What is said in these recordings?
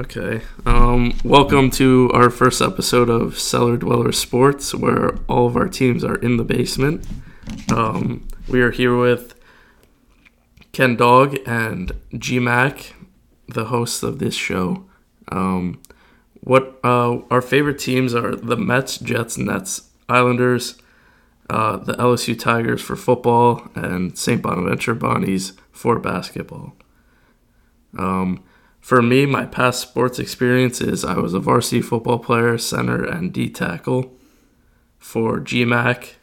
Okay. Um, welcome to our first episode of Cellar Dweller Sports, where all of our teams are in the basement. Um, we are here with Ken Dog and G Mac, the hosts of this show. Um, what uh, our favorite teams are the Mets, Jets, Nets, Islanders, uh, the LSU Tigers for football, and St. Bonaventure Bonnies for basketball. Um, for me, my past sports experience is I was a varsity football player, center, and D tackle. For GMAC,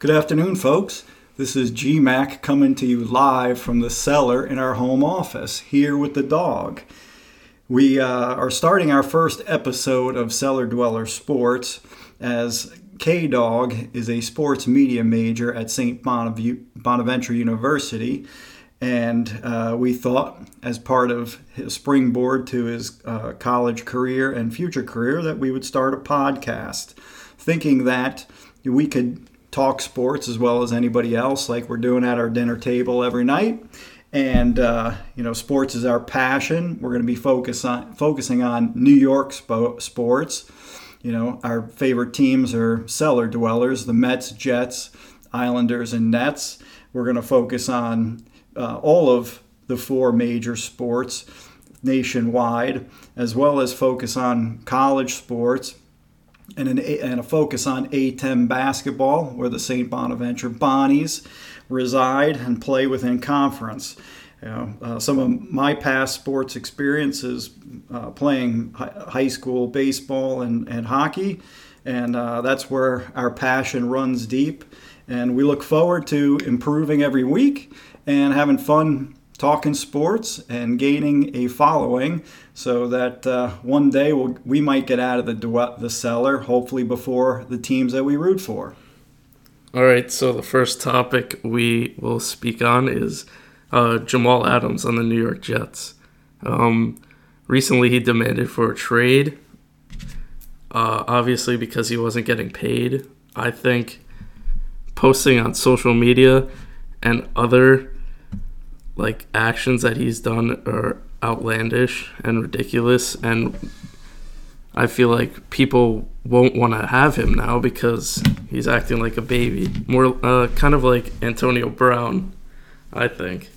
Good afternoon, folks. This is GMAC coming to you live from the cellar in our home office here with the dog. We uh, are starting our first episode of Cellar Dweller Sports as K Dog is a sports media major at St. Bonav- Bonaventure University. And uh, we thought, as part of his springboard to his uh, college career and future career, that we would start a podcast, thinking that we could talk sports as well as anybody else, like we're doing at our dinner table every night. And uh, you know, sports is our passion. We're going to be focus on focusing on New York spo- sports. You know, our favorite teams are cellar dwellers: the Mets, Jets, Islanders, and Nets. We're going to focus on uh, all of the four major sports nationwide, as well as focus on college sports and, an, and a focus on A10 basketball, where the St. Bonaventure Bonnies reside and play within conference. You know, uh, some of my past sports experiences uh, playing high school baseball and, and hockey, and uh, that's where our passion runs deep. And we look forward to improving every week and having fun talking sports and gaining a following so that uh, one day we'll, we might get out of the, the cellar, hopefully before the teams that we root for. All right, so the first topic we will speak on is uh, Jamal Adams on the New York Jets. Um, recently, he demanded for a trade, uh, obviously because he wasn't getting paid. I think posting on social media and other like actions that he's done are outlandish and ridiculous and I feel like people won't want to have him now because he's acting like a baby. More uh, kind of like Antonio Brown, I think.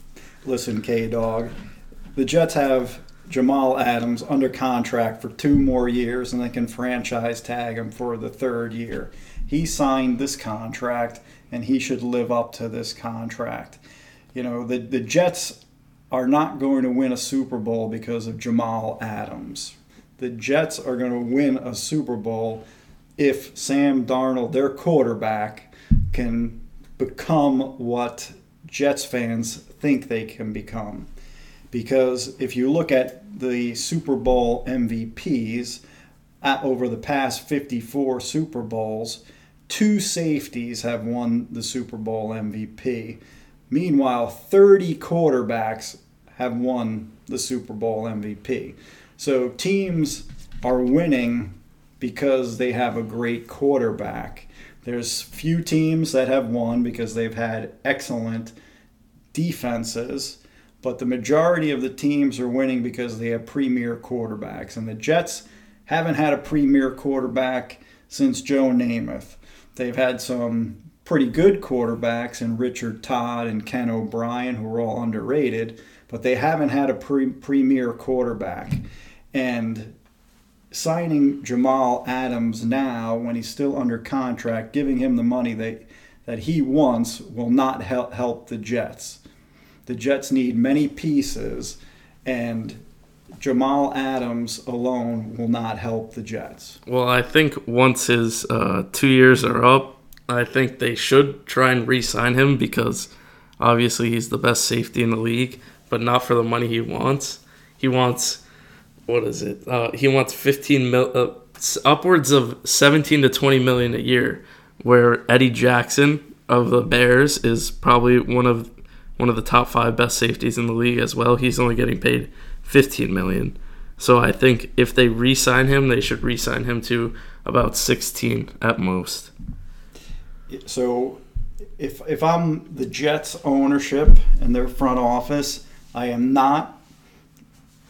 Listen, K Dog, the Jets have Jamal Adams under contract for two more years and they can franchise tag him for the third year. He signed this contract and he should live up to this contract. You know, the, the Jets are not going to win a Super Bowl because of Jamal Adams. The Jets are going to win a Super Bowl if Sam Darnold, their quarterback, can become what Jets fans think they can become. Because if you look at the Super Bowl MVPs over the past 54 Super Bowls, two safeties have won the Super Bowl MVP. Meanwhile, 30 quarterbacks have won the Super Bowl MVP. So teams are winning because they have a great quarterback. There's few teams that have won because they've had excellent defenses, but the majority of the teams are winning because they have premier quarterbacks. And the Jets haven't had a premier quarterback since Joe Namath. They've had some pretty good quarterbacks in Richard Todd and Ken O'Brien, who are all underrated, but they haven't had a pre- premier quarterback. And signing Jamal Adams now, when he's still under contract, giving him the money that, that he wants, will not help, help the Jets. The Jets need many pieces, and Jamal Adams alone will not help the Jets. Well, I think once his uh, two years are up, I think they should try and re-sign him because obviously he's the best safety in the league, but not for the money he wants. He wants what is it? Uh, he wants 15 mil, uh, upwards of 17 to 20 million a year. Where Eddie Jackson of the Bears is probably one of one of the top five best safeties in the league as well. He's only getting paid 15 million. So I think if they re-sign him, they should re-sign him to about 16 at most so if if I'm the Jets ownership and their front office, I am not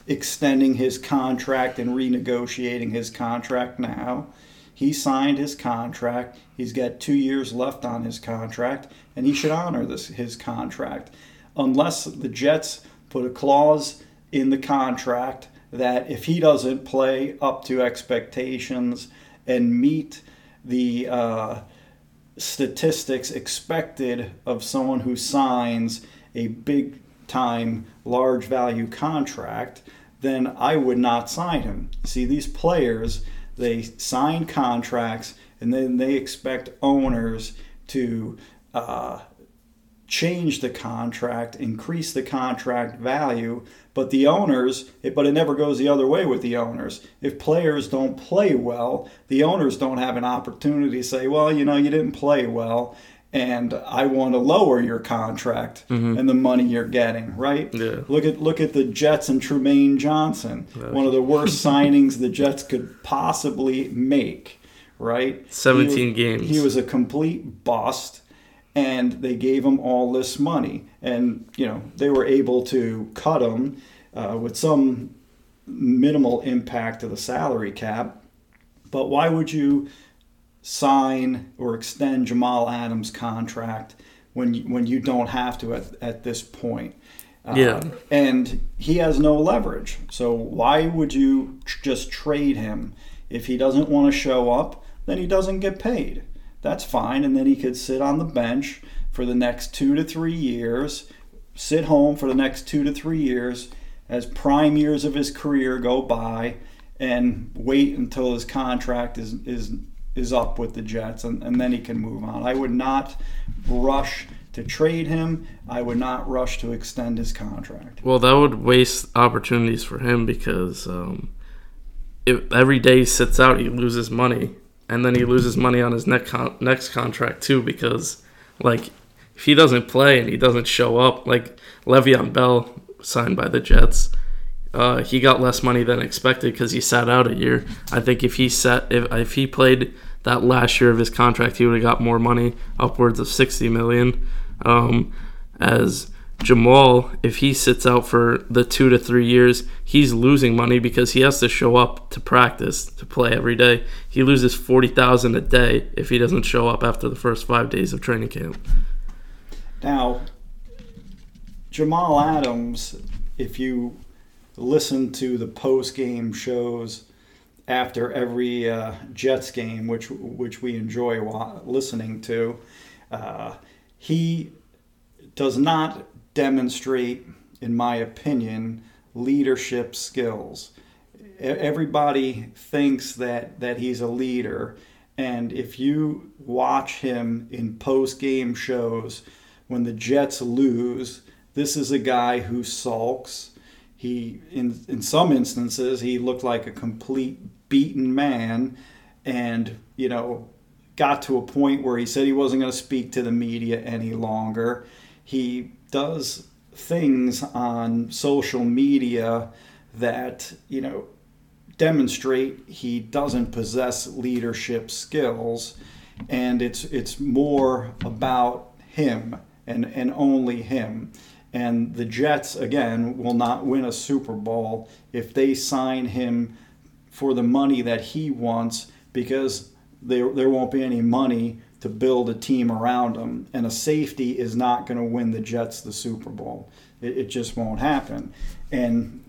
extending his contract and renegotiating his contract now. He signed his contract. He's got two years left on his contract, and he should honor this his contract, unless the Jets put a clause in the contract that if he doesn't play up to expectations and meet the uh, statistics expected of someone who signs a big time, large value contract, then I would not sign him. See, these players, they sign contracts and then they expect owners to uh, change the contract, increase the contract value, but the owners, but it never goes the other way with the owners. If players don't play well, the owners don't have an opportunity to say, well, you know, you didn't play well and I want to lower your contract mm-hmm. and the money you're getting, right? Yeah. Look at look at the Jets and Trumaine Johnson, one of the worst signings the Jets could possibly make, right? 17 he, games. He was a complete bust and they gave him all this money and, you know, they were able to cut him uh, with some minimal impact to the salary cap. But why would you sign or extend Jamal Adams' contract when you, when you don't have to at, at this point. Uh, yeah. And he has no leverage. So why would you tr- just trade him? If he doesn't want to show up, then he doesn't get paid. That's fine. And then he could sit on the bench for the next two to three years, sit home for the next two to three years as prime years of his career go by and wait until his contract is, is is up with the Jets, and, and then he can move on. I would not rush to trade him. I would not rush to extend his contract. Well, that would waste opportunities for him because um, if every day he sits out, he loses money, and then he loses money on his next con- next contract too. Because like if he doesn't play and he doesn't show up, like Le'Veon Bell signed by the Jets. Uh, he got less money than expected because he sat out a year. I think if he sat, if if he played that last year of his contract, he would have got more money, upwards of sixty million. Um, as Jamal, if he sits out for the two to three years, he's losing money because he has to show up to practice to play every day. He loses forty thousand a day if he doesn't show up after the first five days of training camp. Now, Jamal Adams, if you listen to the post game shows after every uh, Jets game, which which we enjoy listening to. Uh, he does not demonstrate, in my opinion, leadership skills. Everybody thinks that that he's a leader, and if you watch him in post game shows when the Jets lose, this is a guy who sulks he in in some instances he looked like a complete beaten man and you know got to a point where he said he wasn't going to speak to the media any longer he does things on social media that you know demonstrate he doesn't possess leadership skills and it's it's more about him and and only him. And the Jets, again, will not win a Super Bowl if they sign him for the money that he wants because there, there won't be any money to build a team around him. And a safety is not going to win the Jets the Super Bowl. It, it just won't happen. And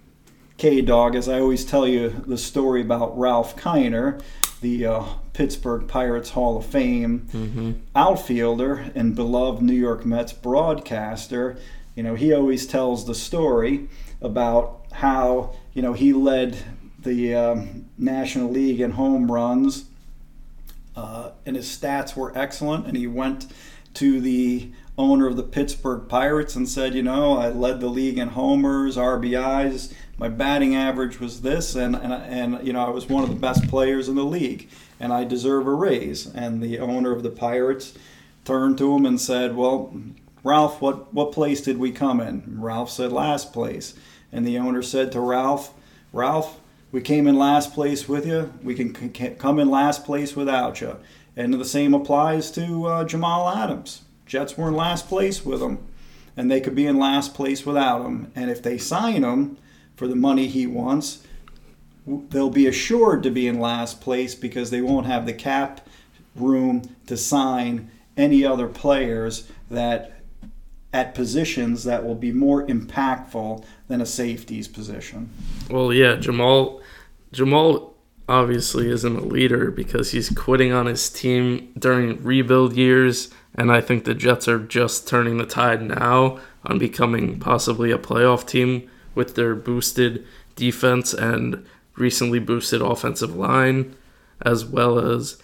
K Dog, as I always tell you the story about Ralph Kiner, the uh, Pittsburgh Pirates Hall of Fame mm-hmm. outfielder and beloved New York Mets broadcaster you know, he always tells the story about how, you know, he led the um, National League in home runs, uh, and his stats were excellent. And he went to the owner of the Pittsburgh Pirates and said, you know, I led the league in homers, RBIs. My batting average was this, and, and, and you know, I was one of the best players in the league, and I deserve a raise. And the owner of the Pirates turned to him and said, well, Ralph, what, what place did we come in? Ralph said, last place. And the owner said to Ralph, Ralph, we came in last place with you. We can c- come in last place without you. And the same applies to uh, Jamal Adams. Jets were in last place with him, and they could be in last place without him. And if they sign him for the money he wants, they'll be assured to be in last place because they won't have the cap room to sign any other players that at positions that will be more impactful than a safety's position. Well, yeah, Jamal Jamal obviously isn't a leader because he's quitting on his team during rebuild years and I think the Jets are just turning the tide now on becoming possibly a playoff team with their boosted defense and recently boosted offensive line, as well as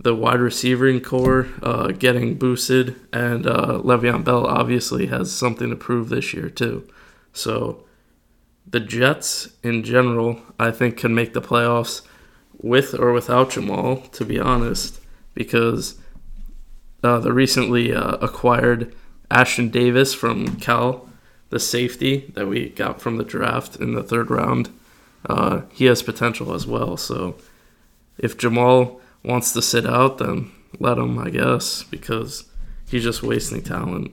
the wide receiving core uh, getting boosted. And uh, Le'Veon Bell obviously has something to prove this year, too. So the Jets in general, I think, can make the playoffs with or without Jamal, to be honest, because uh, the recently uh, acquired Ashtyn Davis from Cal, the safety that we got from the draft in the third round. Uh, he has potential as well. So if Jamal wants to sit out, then let him, I guess, because he's just wasting talent.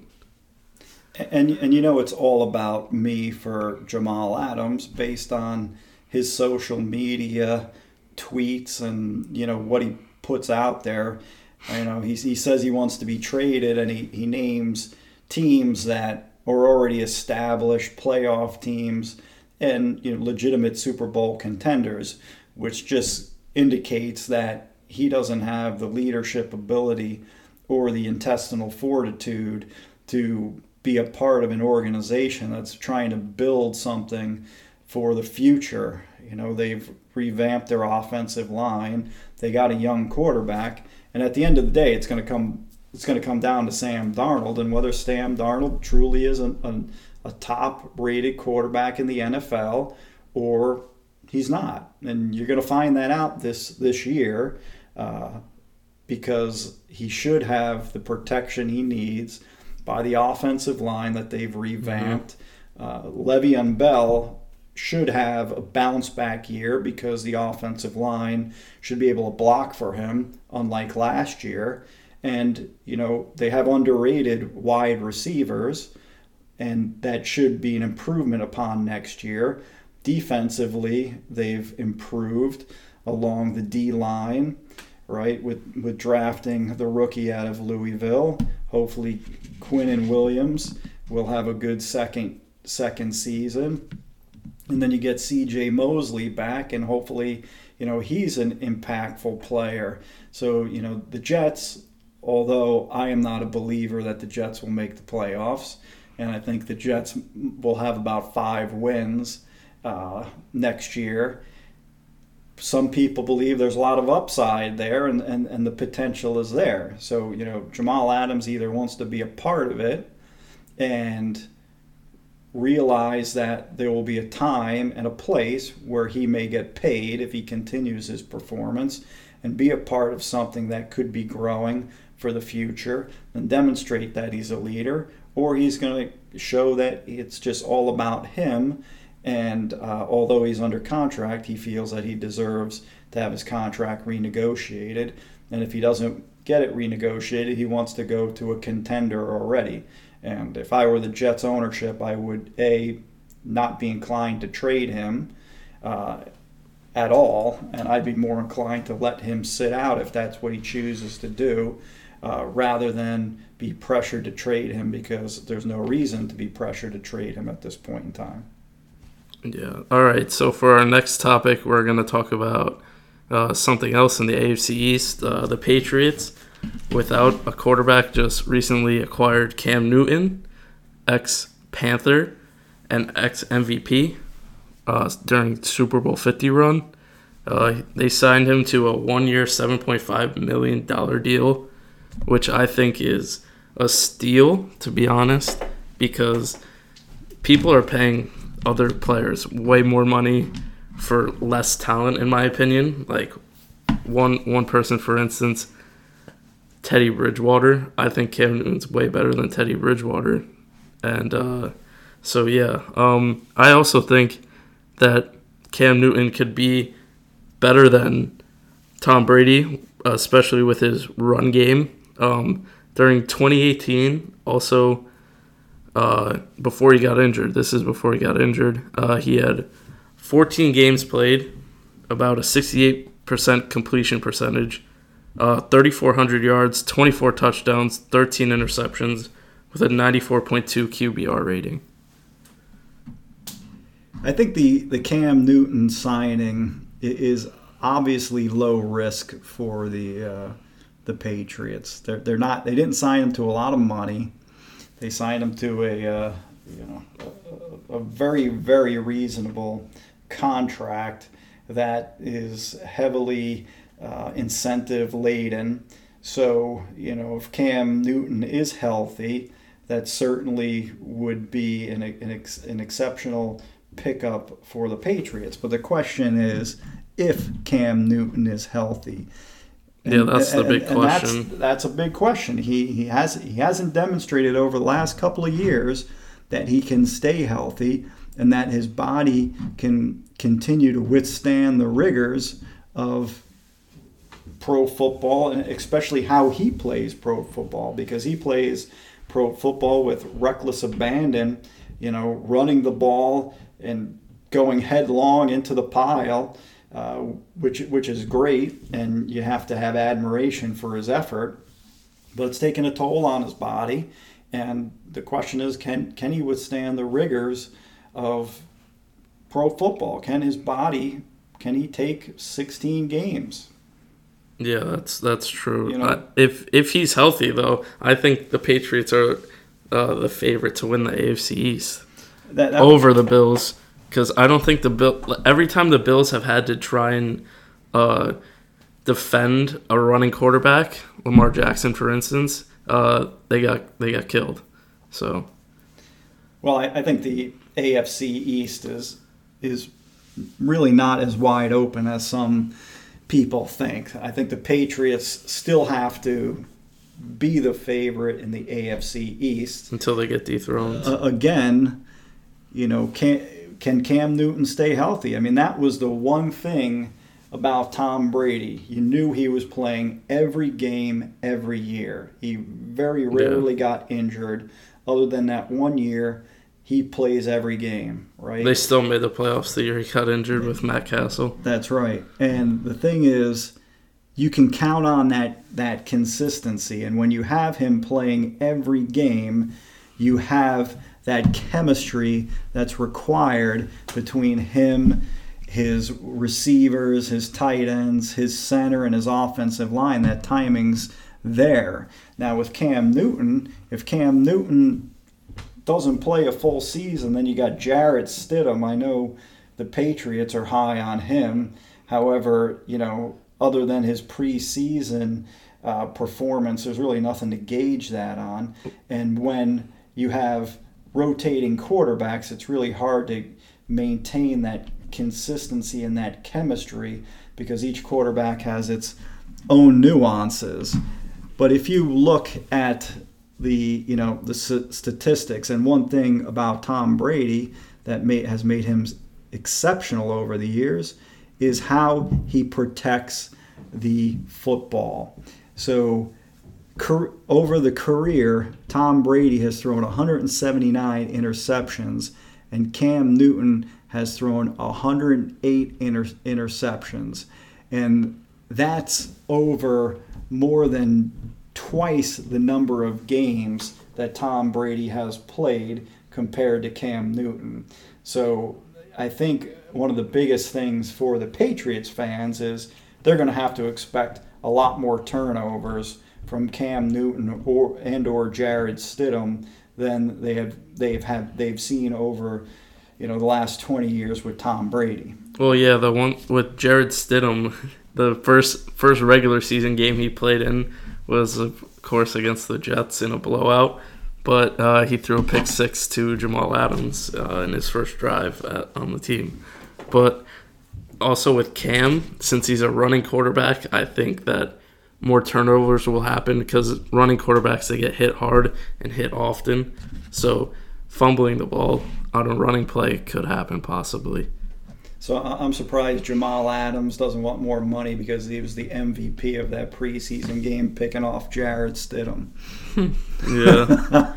And and you know it's all about me for Jamal Adams based on his social media tweets and you know what he puts out there. You know, he, he says he wants to be traded, and he, he names teams that are already established playoff teams and you know, legitimate Super Bowl contenders, which just indicates that he doesn't have the leadership ability or the intestinal fortitude to be a part of an organization that's trying to build something for the future. You know, they've revamped their offensive line. They got a young quarterback, and at the end of the day, it's going to come it's going to come down to Sam Darnold and whether Sam Darnold truly is a, a, a top rated quarterback in the NFL or he's not. And you're going to find that out this this year uh, because he should have the protection he needs by the offensive line that they've revamped. Mm-hmm. Uh, Le'Veon Bell should have a bounce back year because the offensive line should be able to block for him, unlike last year. And, you know, they have underrated wide receivers, and that should be an improvement upon next year. Defensively, they've improved along the D line, right, with, with drafting the rookie out of Louisville. Hopefully, Quinnen Williams will have a good second second season and then you get C.J. Mosley back, and hopefully, you know, he's an impactful player. So, you know, the Jets, although I am not a believer that the Jets will make the playoffs, and I think the Jets will have about five wins uh, next year. Some people believe there's a lot of upside there and, and, and the potential is there. So, you know, Jamal Adams either wants to be a part of it and realize that there will be a time and a place where he may get paid if he continues his performance and be a part of something that could be growing for the future and demonstrate that he's a leader or he's going to show that it's just all about him and uh, although he's under contract he feels that he deserves to have his contract renegotiated. And if he doesn't get it renegotiated he wants to go to a contender already. And if I were the Jets ownership, I would a not be inclined to trade him uh, at all, and I'd be more inclined to let him sit out if that's what he chooses to do, uh, rather than be pressured to trade him because there's no reason to be pressured to trade him at this point in time. Yeah. All right. So for our next topic, we're going to talk about uh, something else in the AFC East. Uh, the Patriots without a quarterback just recently acquired Cam Newton, ex Panther, and ex MVP uh, during Super Bowl 50 run. Uh, they signed him to a one year, $7.5 million deal, which I think is a steal, to be honest, because people are paying other players way more money for less talent, in my opinion. Like, one one person, for instance, Teddy Bridgewater. I think Cam Newton's way better than Teddy Bridgewater. And uh, so, yeah, um, I also think that Cam Newton could be better than Tom Brady, especially with his run game. Um, during 2018, also, uh, before he got injured. This is before he got injured. Uh, he had 14 games played, about a 68% completion percentage, uh, 3,400 yards, 24 touchdowns, 13 interceptions, with a 94.2 QBR rating. I think the, the Cam Newton signing is obviously low risk for the uh, the Patriots. They're, they're not. They didn't sign him to a lot of money. They signed him to a uh, you know a, very very reasonable contract that is heavily uh, incentive laden. So you know if Cam Newton is healthy, that certainly would be an, an, ex, an exceptional pickup for the Patriots. But the question is if Cam Newton is healthy. And, yeah, that's the big and, question. That's, that's, a big question. He he has he hasn't demonstrated over the last couple of years that he can stay healthy and that his body can continue to withstand the rigors of pro football and especially how he plays pro football because he plays pro football with reckless abandon, you know, running the ball and going headlong into the pile uh, which which is great, and you have to have admiration for his effort. But it's taken a toll on his body, and the question is, can can he withstand the rigors of pro football? Can his body can he take 16 games? Yeah, that's that's true. You know, uh, if if he's healthy, though, I think the Patriots are uh, the favorite to win the AFC East that, that over the Bills because I don't think the bill every time the Bills have had to try and uh, defend a running quarterback, Lamar Jackson, for instance, uh, they got they got killed. So, well, I, I, think the AFC East is is really not as wide open as some people think. I think the Patriots still have to be the favorite in the AFC East until they get dethroned. Uh, again, you know, can't can Cam Newton stay healthy? I mean, that was the one thing about Tom Brady. You knew he was playing every game every year. He very rarely yeah. got injured. Other than that one year, he plays every game, right? They still made the playoffs the year he got injured with Matt Cassel. That's right. And the thing is, you can count on that that consistency. And when you have him playing every game, you have that chemistry that's required between him, his receivers, his tight ends, his center, and his offensive line. That timing's there. Now, with Cam Newton, if Cam Newton doesn't play a full season, then you got Jarrett Stidham. I know the Patriots are high on him. However, you know, other than his preseason uh, performance, there's really nothing to gauge that on. And when you have rotating quarterbacks, it's really hard to maintain that consistency and that chemistry because each quarterback has its own nuances. But if you look at the you know the statistics, and one thing about Tom Brady that may, has made him exceptional over the years is how he protects the football. So over the career, Tom Brady has thrown 179 interceptions, and Cam Newton has thrown 108 inter- interceptions. And that's over more than twice the number of games that Tom Brady has played compared to Cam Newton. So I think one of the biggest things for the Patriots fans is they're going to have to expect a lot more turnovers from Cam Newton or and or Jarrett Stidham than they have they've had they've seen over you know the last 20 years with Tom Brady. Well, yeah, the one with Jarrett Stidham, the first first regular season game he played in was of course against the Jets in a blowout, but uh, he threw a pick six to Jamal Adams uh, in his first drive at, on the team. But also with Cam, since he's a running quarterback, I think that more turnovers will happen because running quarterbacks they get hit hard and hit often. So fumbling the ball on a running play could happen possibly. So I'm surprised Jamal Adams doesn't want more money because he was the MVP of that preseason game, picking off Jarrett Stidham. yeah.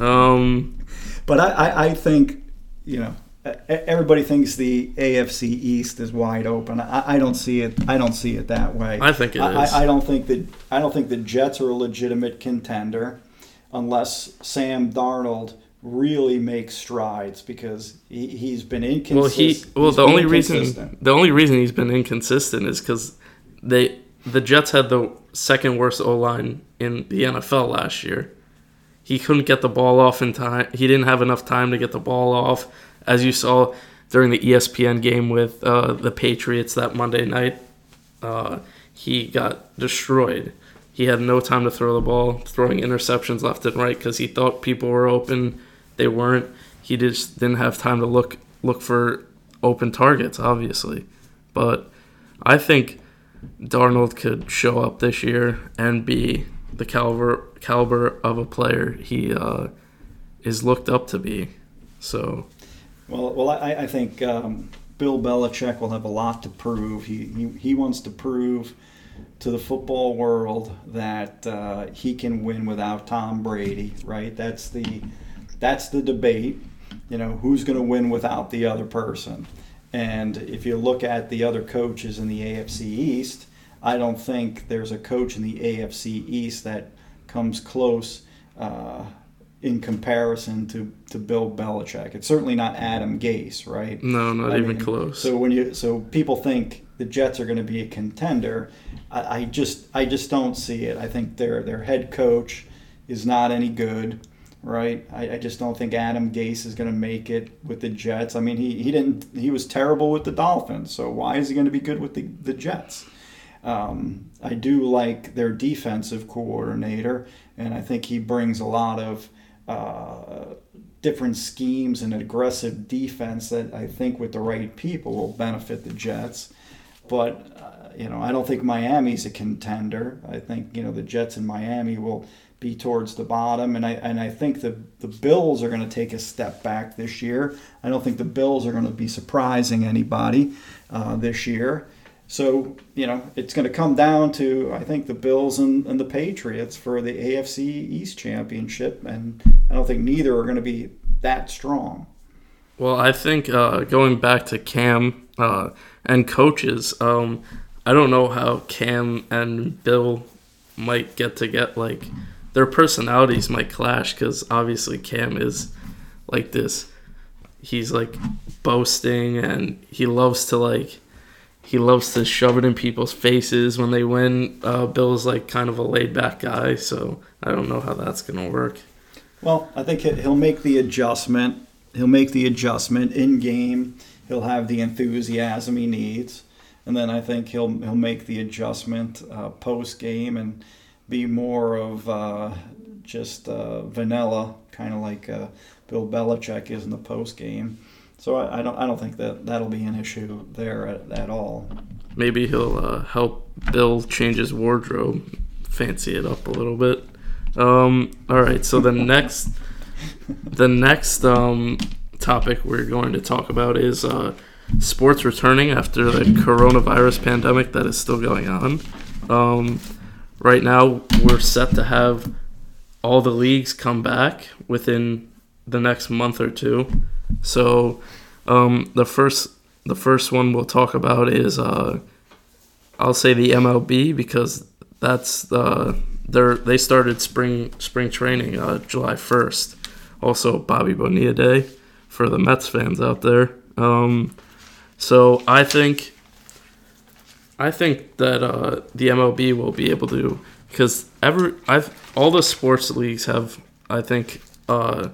um, but I, I, I think you know everybody thinks the AFC East is wide open. I, I, don't see it. I don't see it that way. I think it I, is. I, I, don't think that. I don't think the Jets are a legitimate contender, unless Sam Darnold really makes strides because he, he's been inconsistent. Well, he well the only reason the only reason he's been inconsistent is because they the Jets had the second worst O line in the NFL last year. He couldn't get the ball off in time. He didn't have enough time to get the ball off as you saw during the ESPN game with uh, the Patriots that Monday night, uh, he got destroyed. He had no time to throw the ball, throwing interceptions left and right because he thought people were open. They weren't. He just didn't have time to look look for open targets, obviously. But I think Darnold could show up this year and be the caliber caliber of a player he uh, is looked up to be. So well, well, I, I think um, Bill Belichick will have a lot to prove. He, he, he wants to prove to the football world that uh, he can win without Tom Brady, right? That's the that's the debate. You know, who's going to win without the other person? And if you look at the other coaches in the AFC East, I don't think there's a coach in the AFC East that comes close. Uh, in comparison to, to Bill Belichick. It's certainly not Adam Gase, right? No, not I even mean, close. So when you so people think the Jets are going to be a contender, I, I, just I just don't see it. I think their their head coach is not any good, right? I, I just don't think Adam Gase is going to make it with the Jets. I mean, he, he didn't he was terrible with the Dolphins, so why is he going to be good with the, the Jets? Um, I do like their defensive coordinator, and I think he brings a lot of uh, different schemes and aggressive defense that I think with the right people will benefit the Jets. But uh, you know, I don't think Miami's a contender. I think you know the Jets in Miami will be towards the bottom, and I and I think the the Bills are going to take a step back this year. I don't think the Bills are going to be surprising anybody uh, this year. So, you know, it's going to come down to, I think, the Bills and, and the Patriots for the AFC East Championship. And I don't think neither are going to be that strong. Well, I think uh, going back to Cam uh, and coaches, um, I don't know how Cam and Bill might get to get like their personalities might clash because obviously Cam is like this. He's like boasting and he loves to like he loves to shove it in people's faces when they win. Uh, Bill's like kind of a laid back guy, so I don't know how that's gonna work. Well, I think he'll make the adjustment. He'll make the adjustment in game. He'll have the enthusiasm he needs, and then I think he'll he'll make the adjustment uh, post game and be more of uh, just uh, vanilla, kind of like uh, Bill Belichick is in the post game. So I, I, don't I don't think that that'll be an issue there at, at all. Maybe he'll uh, help Bill change his wardrobe, fancy it up a little bit. Um, all right, so the next the next um, topic we're going to talk about is uh, sports returning after the coronavirus pandemic that is still going on. Um, right now, we're set to have all the leagues come back within the next month or two. So um, the first the first one we'll talk about is uh, I'll say the MLB because that's the they they started spring spring training uh, July first. Also Bobby Bonilla Day for the Mets fans out there. Um, so I think I think that uh, the MLB will be able to because every I've all the sports leagues have I think uh,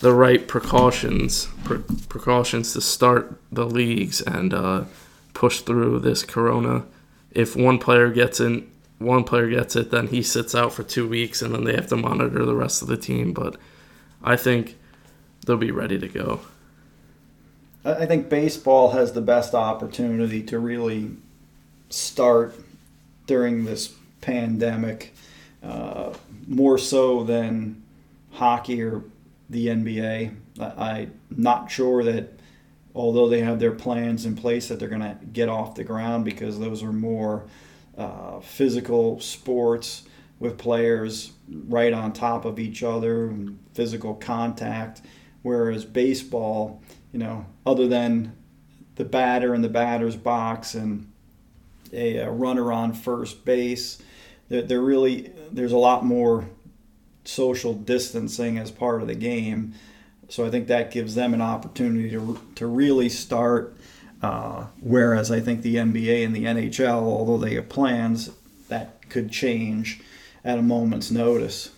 the right precautions pre- precautions to start the leagues and uh, push through this corona. If one player gets in, one player gets it, then he sits out for two weeks, and then they have to monitor the rest of the team. But I think they'll be ready to go. I think baseball has the best opportunity to really start during this pandemic, uh, more so than hockey or the NBA. I, am not sure that, although they have their plans in place, that they're going to get off the ground because those are more uh, physical sports. with players right on top of each other, and physical contact. Whereas baseball, you know, other than the batter in the batter's box and a, runner on first base, they're, they're really there's a lot more social distancing as part of the game. So I think that gives them an opportunity to, to really start. Uh, whereas I think the NBA and the NHL, although they have plans, that could change at a moment's notice.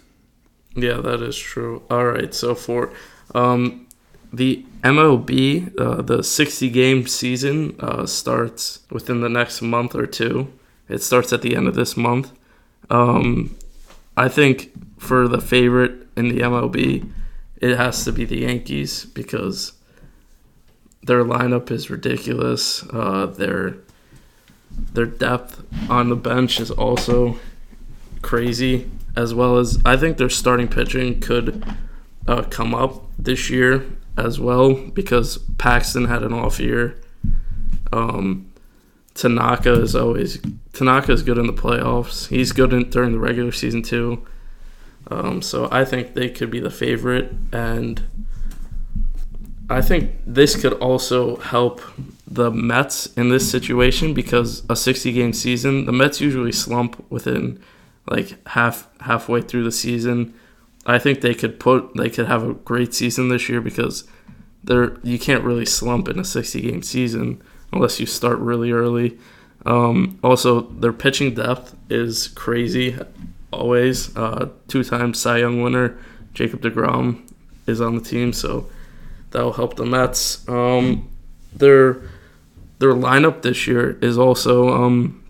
Yeah, that is true. All right, so for um, the MLB, uh, the 60 game season uh, starts within the next month or two. It starts at the end of this month. Um, I think for the favorite in the MLB, it has to be the Yankees because their lineup is ridiculous. Uh, their their depth on the bench is also crazy, as well as I think their starting pitching could uh, come up this year as well because Paxton had an off year. Um, Tanaka is always Tanaka is good in the playoffs. He's good in, during the regular season too. Um, so I think they could be the favorite, and I think this could also help the Mets in this situation because a 60 game season, the Mets usually slump within like half halfway through the season. I think they could put they could have a great season this year because they're you can't really slump in a 60 game season unless you start really early. Um, also, their pitching depth is crazy. Always, uh, two-time Cy Young winner Jacob Degrom is on the team, so that will help the Mets. Um, their their lineup this year is also, um,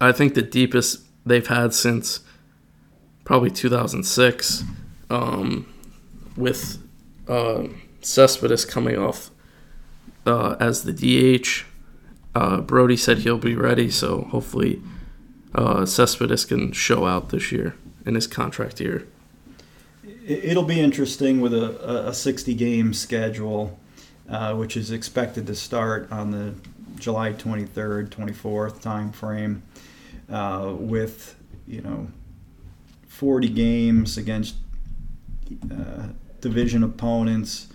I think, the deepest they've had since probably 2006, um, with uh, Cespedes coming off uh, as the DH. Uh, Brodie said he'll be ready, so hopefully uh, Cespedes can show out this year in his contract year. It'll be interesting with a, a 60 game schedule, uh, which is expected to start on the July 23rd, 24th time frame, uh, with you know 40 games against uh, division opponents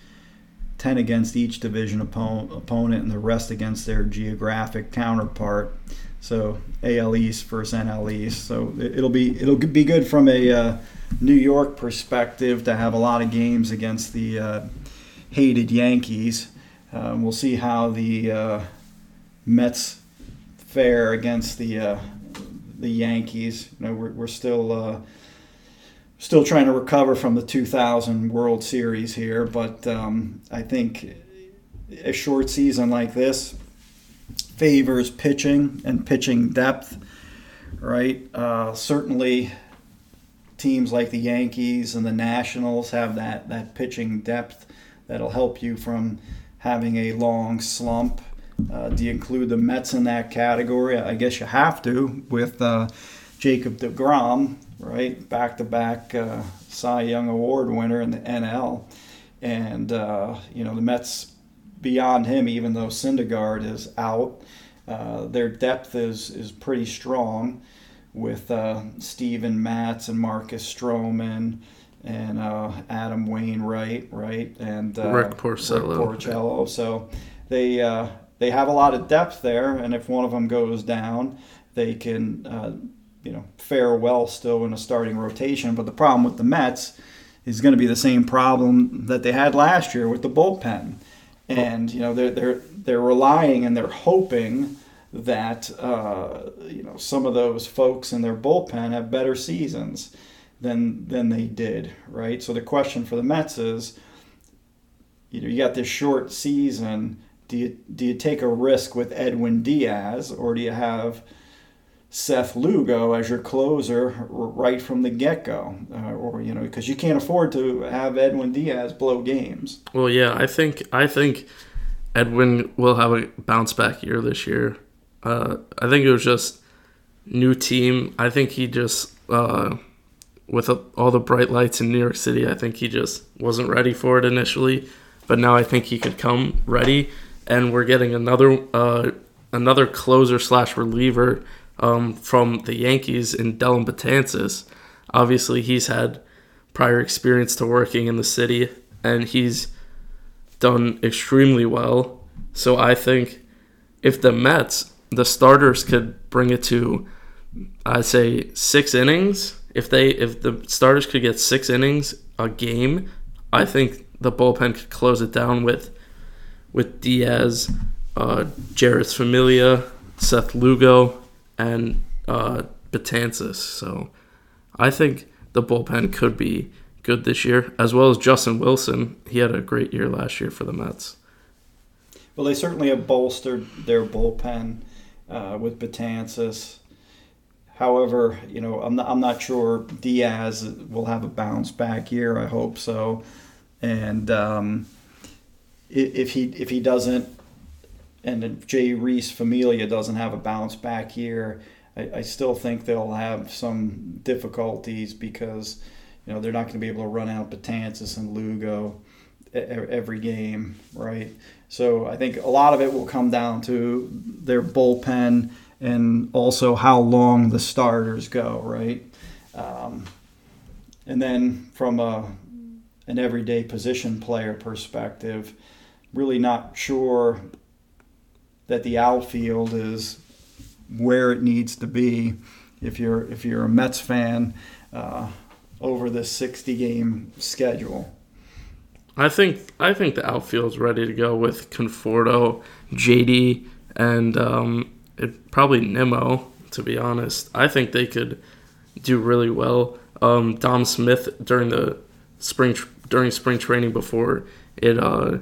10 against each division oppo- opponent and the rest against their geographic counterpart. So AL East versus NL East. So it'll be it'll be good from a uh, New York perspective to have a lot of games against the uh, hated Yankees. Um, we'll see how the uh, Mets fare against the uh, the Yankees. You know, we're, we're still uh, still trying to recover from the 2000 World Series here, but um, I think a short season like this favors pitching and pitching depth, right? Uh, certainly, teams like the Yankees and the Nationals have that, that pitching depth that'll help you from having a long slump. Uh, do you include the Mets in that category? I guess you have to with uh, Jacob DeGrom right? Back to back Cy Young Award winner in the NL. And, uh, you know, the Mets beyond him, even though Syndergaard is out, uh, their depth is, is pretty strong with uh, Steven Matz and Marcus Stroman and uh, Adam Wainwright, right? And uh, Rick Porcello. Rick Porcello. So they, uh, they have a lot of depth there, and if one of them goes down, they can uh, you know fare well still in a starting rotation. But the problem with the Mets is going to be the same problem that they had last year with the bullpen, and you know they're they're they're relying and they're hoping that uh, you know some of those folks in their bullpen have better seasons than than they did, right? So the question for the Mets is, you know, you got this short season. Do you do you take a risk with Edwin Diaz, or do you have Seth Lugo as your closer right from the get go, uh, or you know, because you can't afford to have Edwin Diaz blow games. Well, yeah, I think I think Edwin will have a bounce back year this year. Uh, I think it was just new team. I think he just uh, with all the bright lights in New York City, I think he just wasn't ready for it initially. But now I think he could come ready, and we're getting another uh, another closer slash reliever um, from the Yankees in Dellin Betances. Obviously, he's had prior experience to working in the city, and he's done extremely well. So I think if the Mets, the starters could bring it to, I'd say six innings. If they, if the starters could get six innings a game, I think the bullpen could close it down with, with Diaz, uh, Familia, Seth Lugo, and uh, Betances. So I think the bullpen could be good this year, as well as Justin Wilson. He had a great year last year for the Mets. Well, they certainly have bolstered their bullpen uh, with Betances. However, you know, I'm not, I'm not sure Diaz will have a bounce back year. I hope so. And um, if he if he doesn't, and Jay Jeurys Familia doesn't have a bounce back year, I, I still think they'll have some difficulties because you know they're not going to be able to run out Betances and Lugo every game, right? So I think a lot of it will come down to their bullpen and also how long the starters go, right? Um, and then from a an everyday position player perspective, really not sure that the outfield is where it needs to be. If you're if you're a Mets fan, uh, over this 60 game schedule. I think I think the outfield's ready to go with Conforto, JD, and um, it, probably Nimmo. To be honest, I think they could do really well. Um, Dom Smith during the spring during spring training before it uh,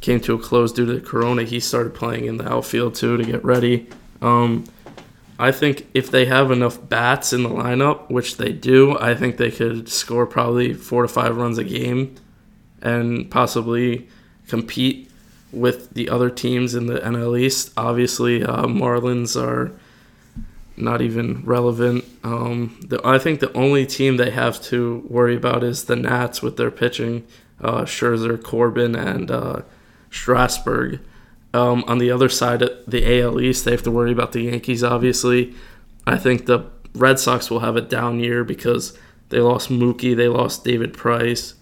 came to a close due to Corona, he started playing in the outfield too to get ready. Um, I think if they have enough bats in the lineup, which they do, I think they could score probably four to five runs a game and possibly compete with the other teams in the NL East. Obviously, uh, Marlins are not even relevant. Um, the, I think the only team they have to worry about is the Nats with their pitching, uh, Scherzer, Corbin, and uh, Strasburg. Um, on the other side, of the AL East, they have to worry about the Yankees, obviously. I think the Red Sox will have a down year because they lost Mookie, they lost David Price.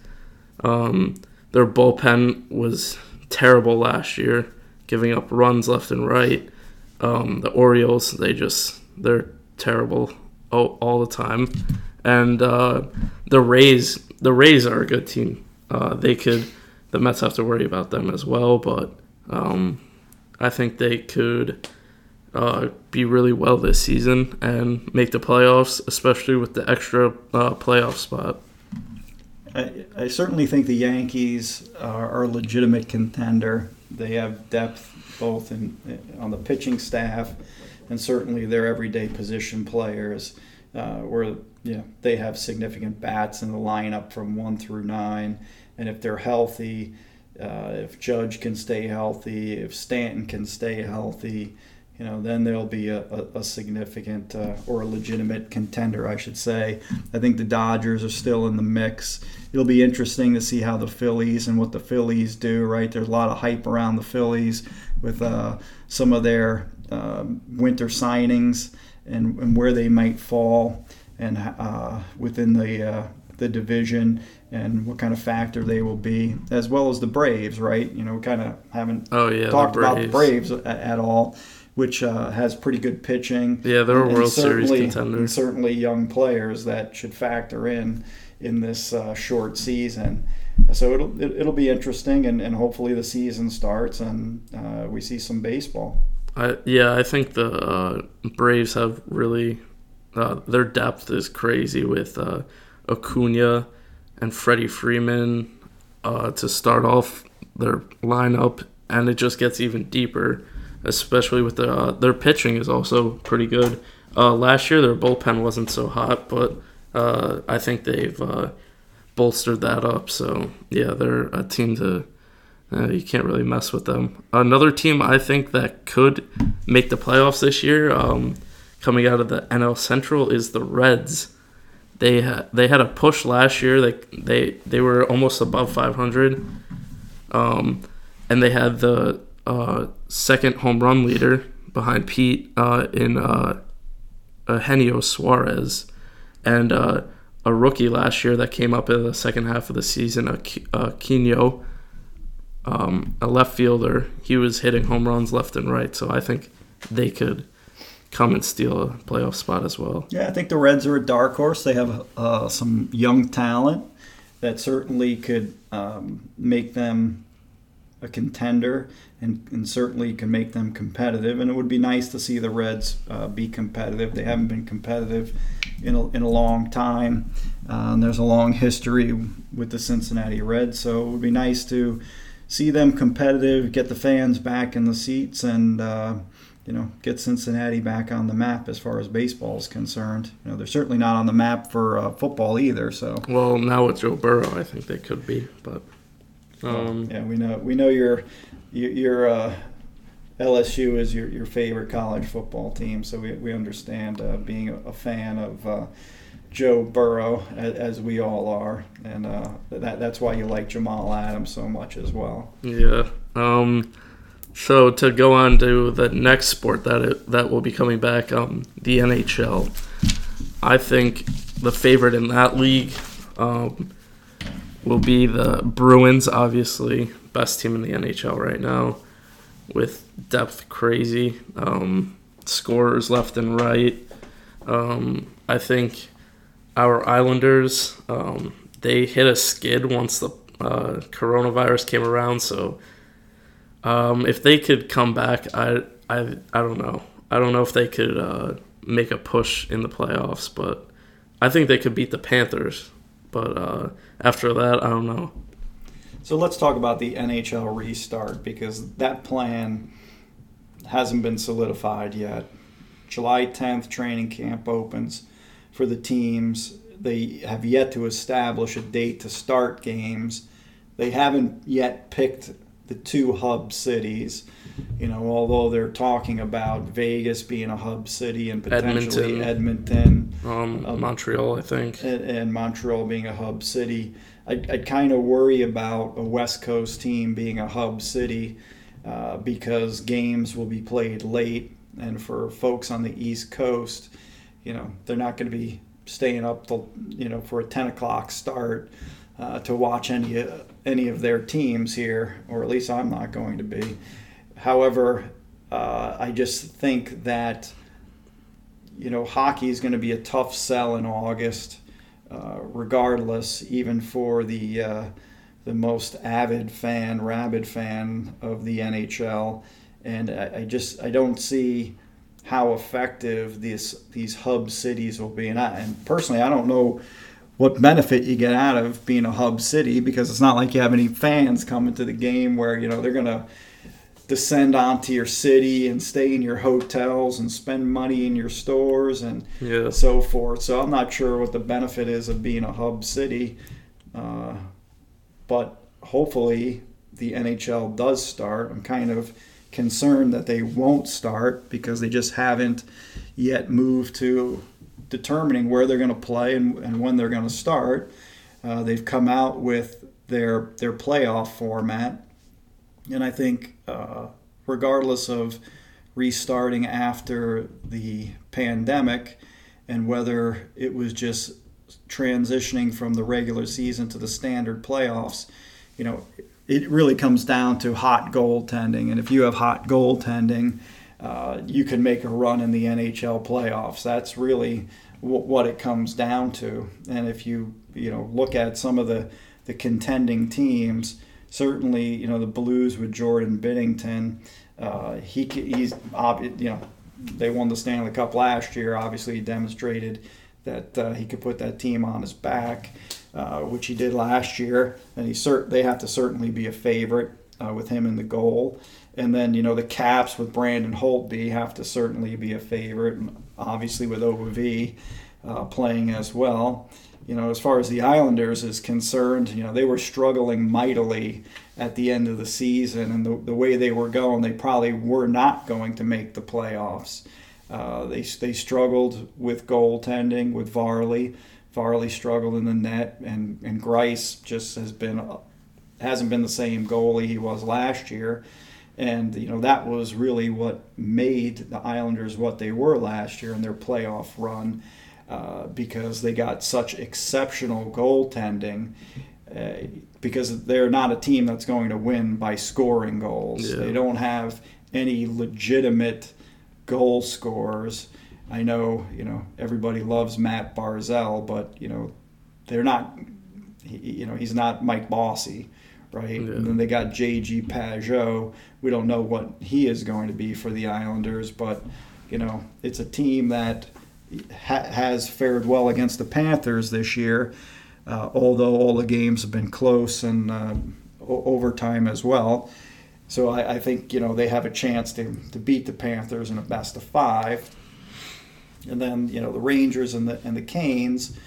Um, their bullpen was terrible last year, giving up runs left and right. Um, the Orioles, they just, they're terrible all, all the time. And uh, the Rays, the Rays are a good team. Uh, they could, the Mets have to worry about them as well, but um, I think they could uh, be really well this season and make the playoffs, especially with the extra uh, playoff spot. I, I, certainly think the Yankees are, are, a legitimate contender. They have depth both in, on the pitching staff and certainly their everyday position players, uh, where you know, they have significant bats in the lineup from one through nine. And if they're healthy, uh, if Judge can stay healthy, if Stanton can stay healthy, you know, then there'll be a, a, a significant uh, or a legitimate contender, I should say. I think the Dodgers are still in the mix. It'll be interesting to see how the Phillies and what the Phillies do, right? There's a lot of hype around the Phillies with uh, some of their um, winter signings and, and, where they might fall and uh, within the uh, the division and what kind of factor they will be, as well as the Braves, right? You know, we kind of haven't oh, yeah, talked the about the Braves at, at all, which uh, has pretty good pitching. Yeah, they're and, a World Series contender. And certainly young players that should factor in in this uh, short season. So it'll it, will it will be interesting, and, and hopefully the season starts and uh, we see some baseball. I, yeah, I think the uh, Braves have really uh, their depth is crazy with uh, Acuna and Freddie Freeman uh, to start off their lineup, and it just gets even deeper, especially with the, uh, their pitching is also pretty good. Uh, last year their bullpen wasn't so hot, but uh, I think they've uh, bolstered that up. So yeah, they're a team to uh, you can't really mess with them. Another team I think that could make the playoffs this year, um, coming out of the NL Central, is the Reds. They had they had a push last year. They they they were almost above 500, um, and they had the uh, second home run leader behind Pete uh, in uh, Eugenio Suarez, and uh, a rookie last year that came up in the second half of the season, Aquino, um, a left fielder. He was hitting home runs left and right, so I think they could come and steal a playoff spot as well. Yeah, I think the Reds are a dark horse. They have uh, some young talent that certainly could um, make them a contender and, and, certainly can make them competitive. And it would be nice to see the Reds uh, be competitive. They haven't been competitive in a, in a long time. Uh, and there's a long history with the Cincinnati Reds. So it would be nice to see them competitive, get the fans back in the seats, and uh, you know get Cincinnati back on the map as far as baseball is concerned. You know they're certainly not on the map for uh, football either. So well now with Joe Burrow, I think they could be, but um, yeah, we know we know your your uh, LSU is your, your favorite college football team, so we, we understand uh, being a, fan of uh, Joe Burrow as, as, we all are, and uh, that that's why you like Jamal Adams so much as well. Yeah. Um, so to go on to the next sport that it, that will be coming back, um, the NHL. I think the favorite in that league um, will be the Bruins. Obviously, best team in the NHL right now, with depth crazy, um, scorers left and right. Um, I think our Islanders um, they hit a skid once the uh, coronavirus came around. So um, if they could come back, I I I don't know. I don't know if they could uh, make a push in the playoffs, but I think they could beat the Panthers. But uh, after that, I don't know. So let's talk about the NHL restart because that plan hasn't been solidified yet. July 10th, training camp opens for the teams. They have yet to establish a date to start games. They haven't yet picked the two hub cities. You know, although they're talking about Vegas being a hub city and potentially Edmonton, Edmonton um, um, Montreal, I think, and, and, Montreal being a hub city. I'd, I'd kind of worry about a West Coast team being a hub city uh, because games will be played late, and for folks on the East Coast, you know, they're not going to be staying up till you know for a 10 o'clock start uh, to watch any uh, any of their teams here, or at least I'm not going to be. However, uh, I just think that you know hockey is going to be a tough sell in August, uh, regardless, even for the uh, the most avid fan, rabid fan of the NHL, and I, I just I don't see how effective these these hub cities will be. And, I, and personally, I don't know what benefit you get out of being a hub city because it's not like you have any fans coming to the game where you know they're gonna descend onto your city and stay in your hotels and spend money in your stores and yeah. so forth. So I'm not sure what the benefit is of being a hub city, uh, but hopefully the NHL does start. I'm kind of concerned that they won't start because they just haven't yet moved to determining where they're going to play and, and when they're going to start. Uh, they've come out with their their playoff format, and I think uh, regardless of restarting after the pandemic and whether it was just transitioning from the regular season to the standard playoffs, you know, it really comes down to hot goaltending. And if you have hot goaltending, uh, you can make a run in the NHL playoffs. That's really w- what it comes down to. And if you you know look at some of the the contending teams, certainly you know the Blues with Jordan Binnington, uh, he he's you know they won the Stanley Cup last year. Obviously, he demonstrated that uh, he could put that team on his back, uh, which he did last year. And he cert- they have to certainly be a favorite uh, with him in the goal. And then, you know, the Caps with Brandon Holtby have to certainly be a favorite, and obviously with OV uh, playing as well. You know, as far as the Islanders is concerned, you know, they were struggling mightily at the end of the season, and the, the way they were going, they probably were not going to make the playoffs. Uh, they, they struggled with goaltending with Varley. Varley struggled in the net, and, and Greiss just has been hasn't been the same goalie he was last year. And you know that was really what made the Islanders what they were last year in their playoff run, uh, because they got such exceptional goaltending. Uh, because they're not a team that's going to win by scoring goals. Yeah. They don't have any legitimate goal scorers. I know, you know, everybody loves Matt Barzal, but you know, they're not. You know, he's not Mike Bossy, right? Yeah. And then they got J.G. Pageau. We don't know what he is going to be for the Islanders, but you know, it's a team that ha- has fared well against the Panthers this year. Uh, although all the games have been close and uh, o- overtime as well. So I, I, think you know they have a chance to, to beat the Panthers in a best of five. And then you know the Rangers and the and the Canes,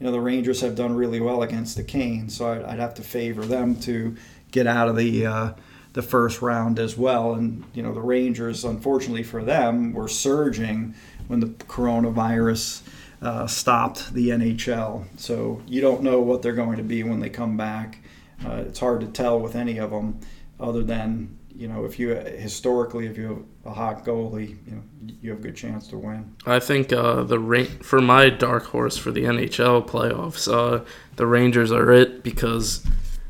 you know the Rangers have done really well against the Canes, so I'd, I'd have to favor them to get out of the uh, the first round as well. And you know the Rangers, unfortunately for them, were surging when the coronavirus uh, stopped the NHL. So you don't know what they're going to be when they come back. Uh, it's hard to tell with any of them, other than you know if you historically if you have a hot goalie, you know you have a good chance to win. I think uh, the Ra- for my dark horse for the NHL playoffs, uh, the Rangers are it because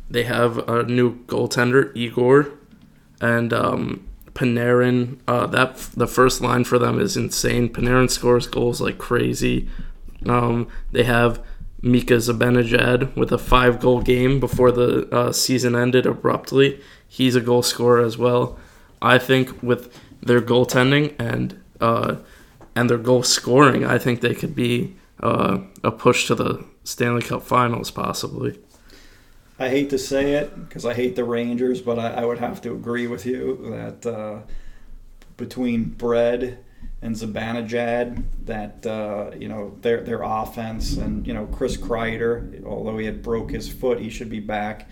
they have a new goaltender Igor, and um, Panarin. Uh, that the first line for them is insane. Panarin scores goals like crazy. Um, they have Mika Zibanejad with a five goal game before the uh, season ended abruptly. He's a goal scorer as well. I think with their goaltending and uh, and their goal scoring, I think they could be uh, a push to the Stanley Cup Finals possibly. I hate to say it because I hate the Rangers, but I, I, would have to agree with you that uh, between Bread and Zibanejad, that uh, you know their their offense and you know Chris Kreider, although he had broke his foot, he should be back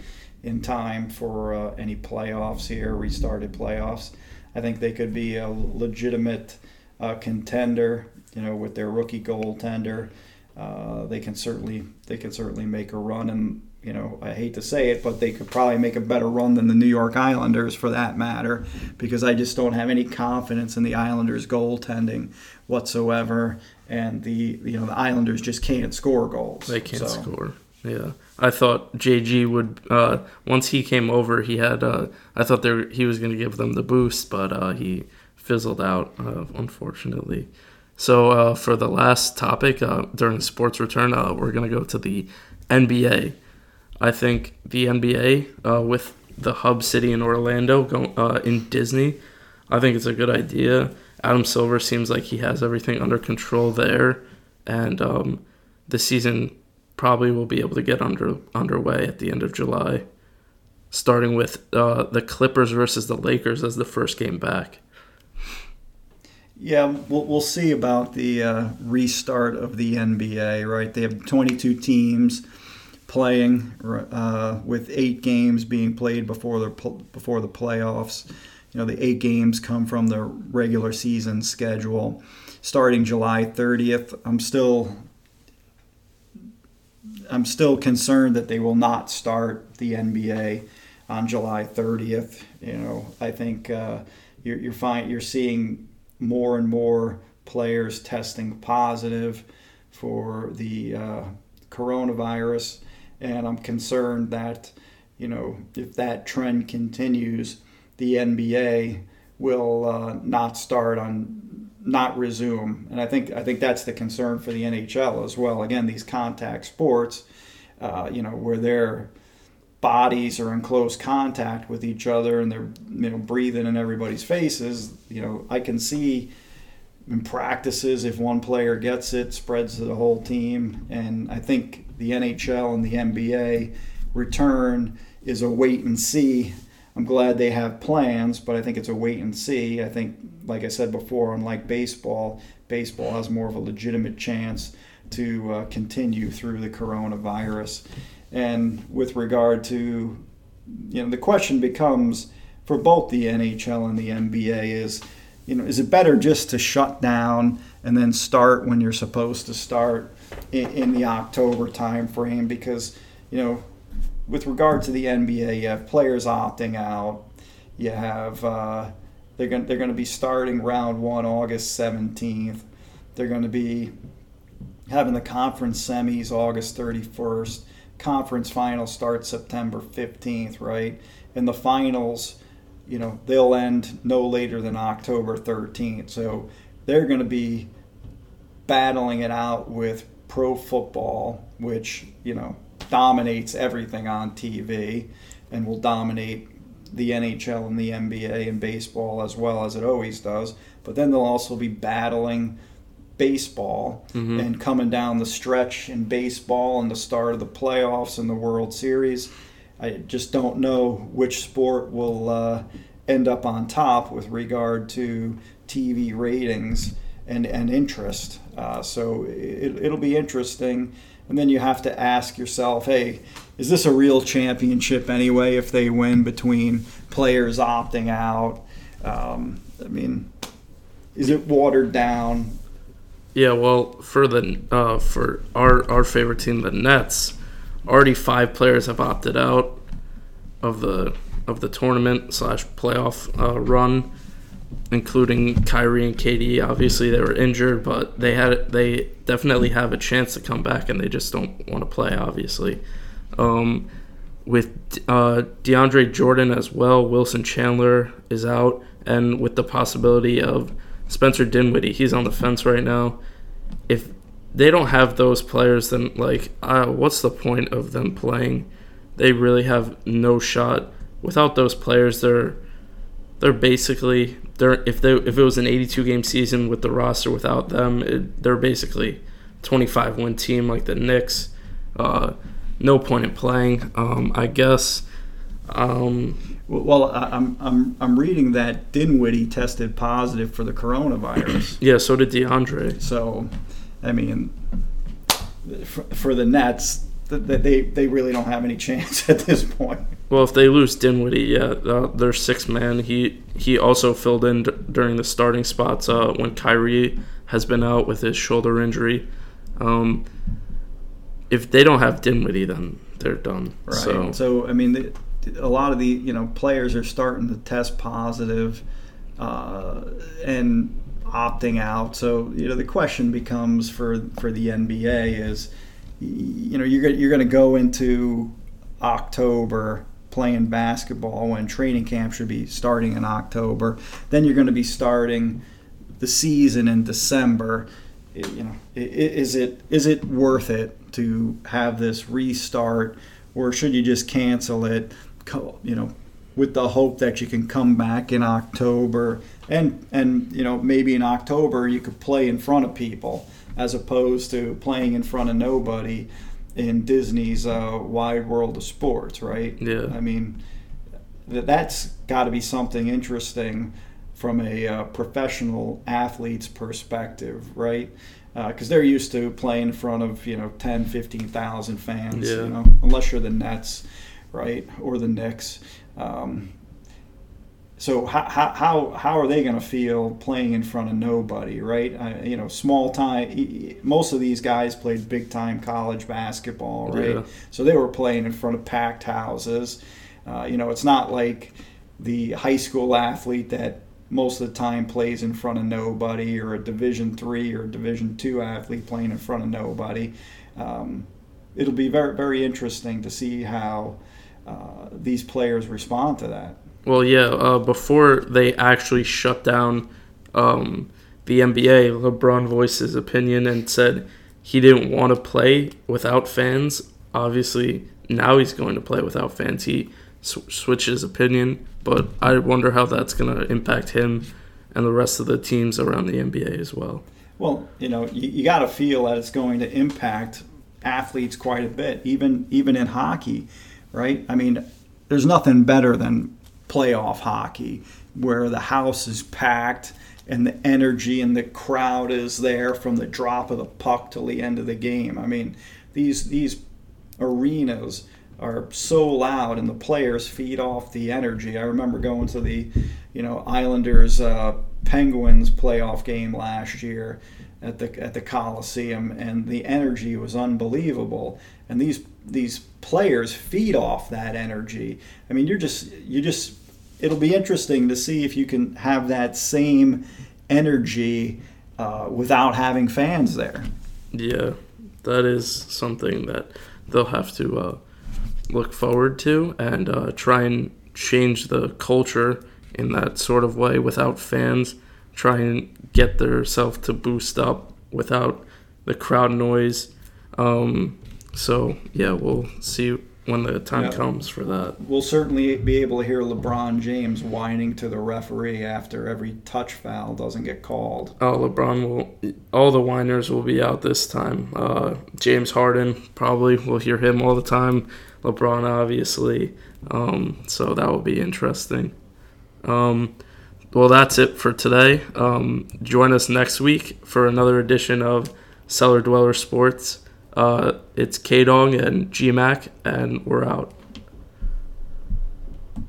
in time for uh, any playoffs here, restarted playoffs. I think they could be a legitimate uh, contender. You know, with their rookie goaltender, uh, they can certainly they can certainly make a run and you know, I hate to say it, but they could probably make a better run than the New York Islanders for that matter, because I just don't have any confidence in the Islanders' goaltending whatsoever, and the you know the Islanders just can't score goals. They can't so. score. Yeah, I thought JG would uh, once he came over. He had uh, I thought there he was going to give them the boost, but uh, he fizzled out uh, unfortunately. So uh, for the last topic uh, during sports return, we're going to go to the NBA. I think the NBA with the hub city in Orlando go, in Disney, I think it's a good idea. Adam Silver seems like he has everything under control there, and um, the season probably will be able to get under underway at the end of July, starting with uh, the Clippers versus the Lakers as the first game back. Yeah, we'll, we'll see about the uh, restart of the NBA, right? They have 22 teams playing, uh, with eight games being played before the before the playoffs. You know, the eight games come from the regular season schedule, starting July 30th. I'm still I'm still concerned that they will not start the NBA on July 30th. You know, I think uh, you're you're, find, you're seeing more and more players testing positive for the uh, coronavirus and I'm concerned that you know if that trend continues, the NBA will uh, not start on not resume, and I think I think that's the concern for the NHL as well. Again, these contact sports, uh, you know, where their bodies are in close contact with each other and they're you know breathing in everybody's faces. You know, I can see in practices if one player gets it, spreads to the whole team, and I think the NHL and the NBA return is a wait and see. I'm glad they have plans, but I think it's a wait and see. I think, like I said before, unlike baseball, baseball has more of a legitimate chance to uh, continue through the coronavirus. And with regard to, you know, the question becomes for both the NHL and the NBA is, you know, is it better just to shut down and then start when you're supposed to start? in, in the October timeframe because you know with regard to the NBA, you have players opting out. You have uh, they're going they're going to be starting round one August seventeenth. They're going to be having the conference semis August thirty first. Conference finals start September fifteenth, right? And the finals, you know, they'll end no later than October thirteenth. So they're going to be battling it out with pro football, which you know dominates everything on TV and will dominate the NHL and the NBA and baseball as well as it always does. But then they'll also be battling baseball mm-hmm. and coming down the stretch in baseball and the start of the playoffs and the World Series. I just don't know which sport will uh, end up on top with regard to TV ratings and, and interest. Uh, so it, it'll be interesting. And then you have to ask yourself, hey, is this a real championship anyway if they win between players opting out? Um, I mean, is it watered down? Yeah, well, for the uh, for our our favorite team, the Nets, already five players have opted out of the of the tournament slash playoff uh, run including Kyrie and KD. Obviously, they were injured, but they had they definitely have a chance to come back, and they just don't want to play. Obviously, um, with uh, DeAndre Jordan as well, Wilson Chandler is out, and with the possibility of Spencer Dinwiddie, he's on the fence right now. If they don't have those players, then like, uh, what's the point of them playing? They really have no shot. Without those players, they're they're basically they're if they if it was an 82 game season with the roster without them, it, they're basically 25 win team like the Knicks. Uh, no point in playing. Um, I guess. Um, well, I'm, I'm, I'm reading that Dinwiddie tested positive for the coronavirus. yeah, so did DeAndre. So, I mean, for, for the Nets, they, they really don't have any chance at this point. Well, if they lose Dinwiddie, yeah, uh, they're six man. He he also filled in d- during the starting spots uh, when Kyrie has been out with his shoulder injury. Um, if they don't have Dinwiddie, then they're done. Right. So, so I mean, the, a lot of the you know players are starting to test positive, uh, and opting out. So you know the question becomes for for the NBA is, you know, you're you're going to go into October playing basketball when training camp should be starting in October. Then you're going to be starting the season in December. You know, is it is it worth it to have this restart, or should you just cancel it? You know, with the hope that you can come back in October, and and you know maybe in October you could play in front of people as opposed to playing in front of nobody in Disney's uh, Wide World of Sports, right? Yeah. I mean, th- that's got to be something interesting from a uh, professional athlete's perspective, right? Because uh, they're used to playing in front of you know 10, 15,000 fans, yeah. you know, unless you're the Nets, right, or the Knicks. Um, so how, how, how are they going to feel playing in front of nobody, right? Uh, you know, small time. Most of these guys played big time college basketball, right? Yeah. So they were playing in front of packed houses. Uh, you know, it's not like the high school athlete that most of the time plays in front of nobody, or a Division three or Division two athlete playing in front of nobody. Um, it'll be very very interesting to see how uh, these players respond to that. Well, yeah. Uh, before they actually shut down um, the NBA, LeBron voiced his opinion and said he didn't want to play without fans. Obviously, now he's going to play without fans. He sw- switched his opinion, but I wonder how that's going to impact him and the rest of the teams around the NBA as well. Well, you know, you, you got to feel that it's going to impact athletes quite a bit, even even in hockey, right? I mean, there's nothing better than playoff hockey where the house is packed and the energy and the crowd is there from the drop of the puck till the end of the game. I mean, these these arenas are so loud and the players feed off the energy. I remember going to the, you know, Islanders uh, Penguins playoff game last year at the at the Coliseum and the energy was unbelievable. And these these players feed off that energy. I mean, you're just you just it'll be interesting to see if you can have that same energy uh, without having fans there. Yeah, that is something that they'll have to uh, look forward to and uh, try and change the culture in that sort of way without fans. Try and get themselves to boost up without the crowd noise. Um, so yeah, we'll see when the time Yeah. comes for that. We'll certainly be able to hear LeBron James whining to the referee after every touch foul doesn't get called. Oh, LeBron will. All the whiners will be out this time. Uh, James Harden probably will hear him all the time. LeBron, obviously. Um, so that will be interesting. Um, well, that's it for today. Um, join us next week for another edition of Cellar Dweller Sports. Uh, it's K Dog and G Mac, and we're out.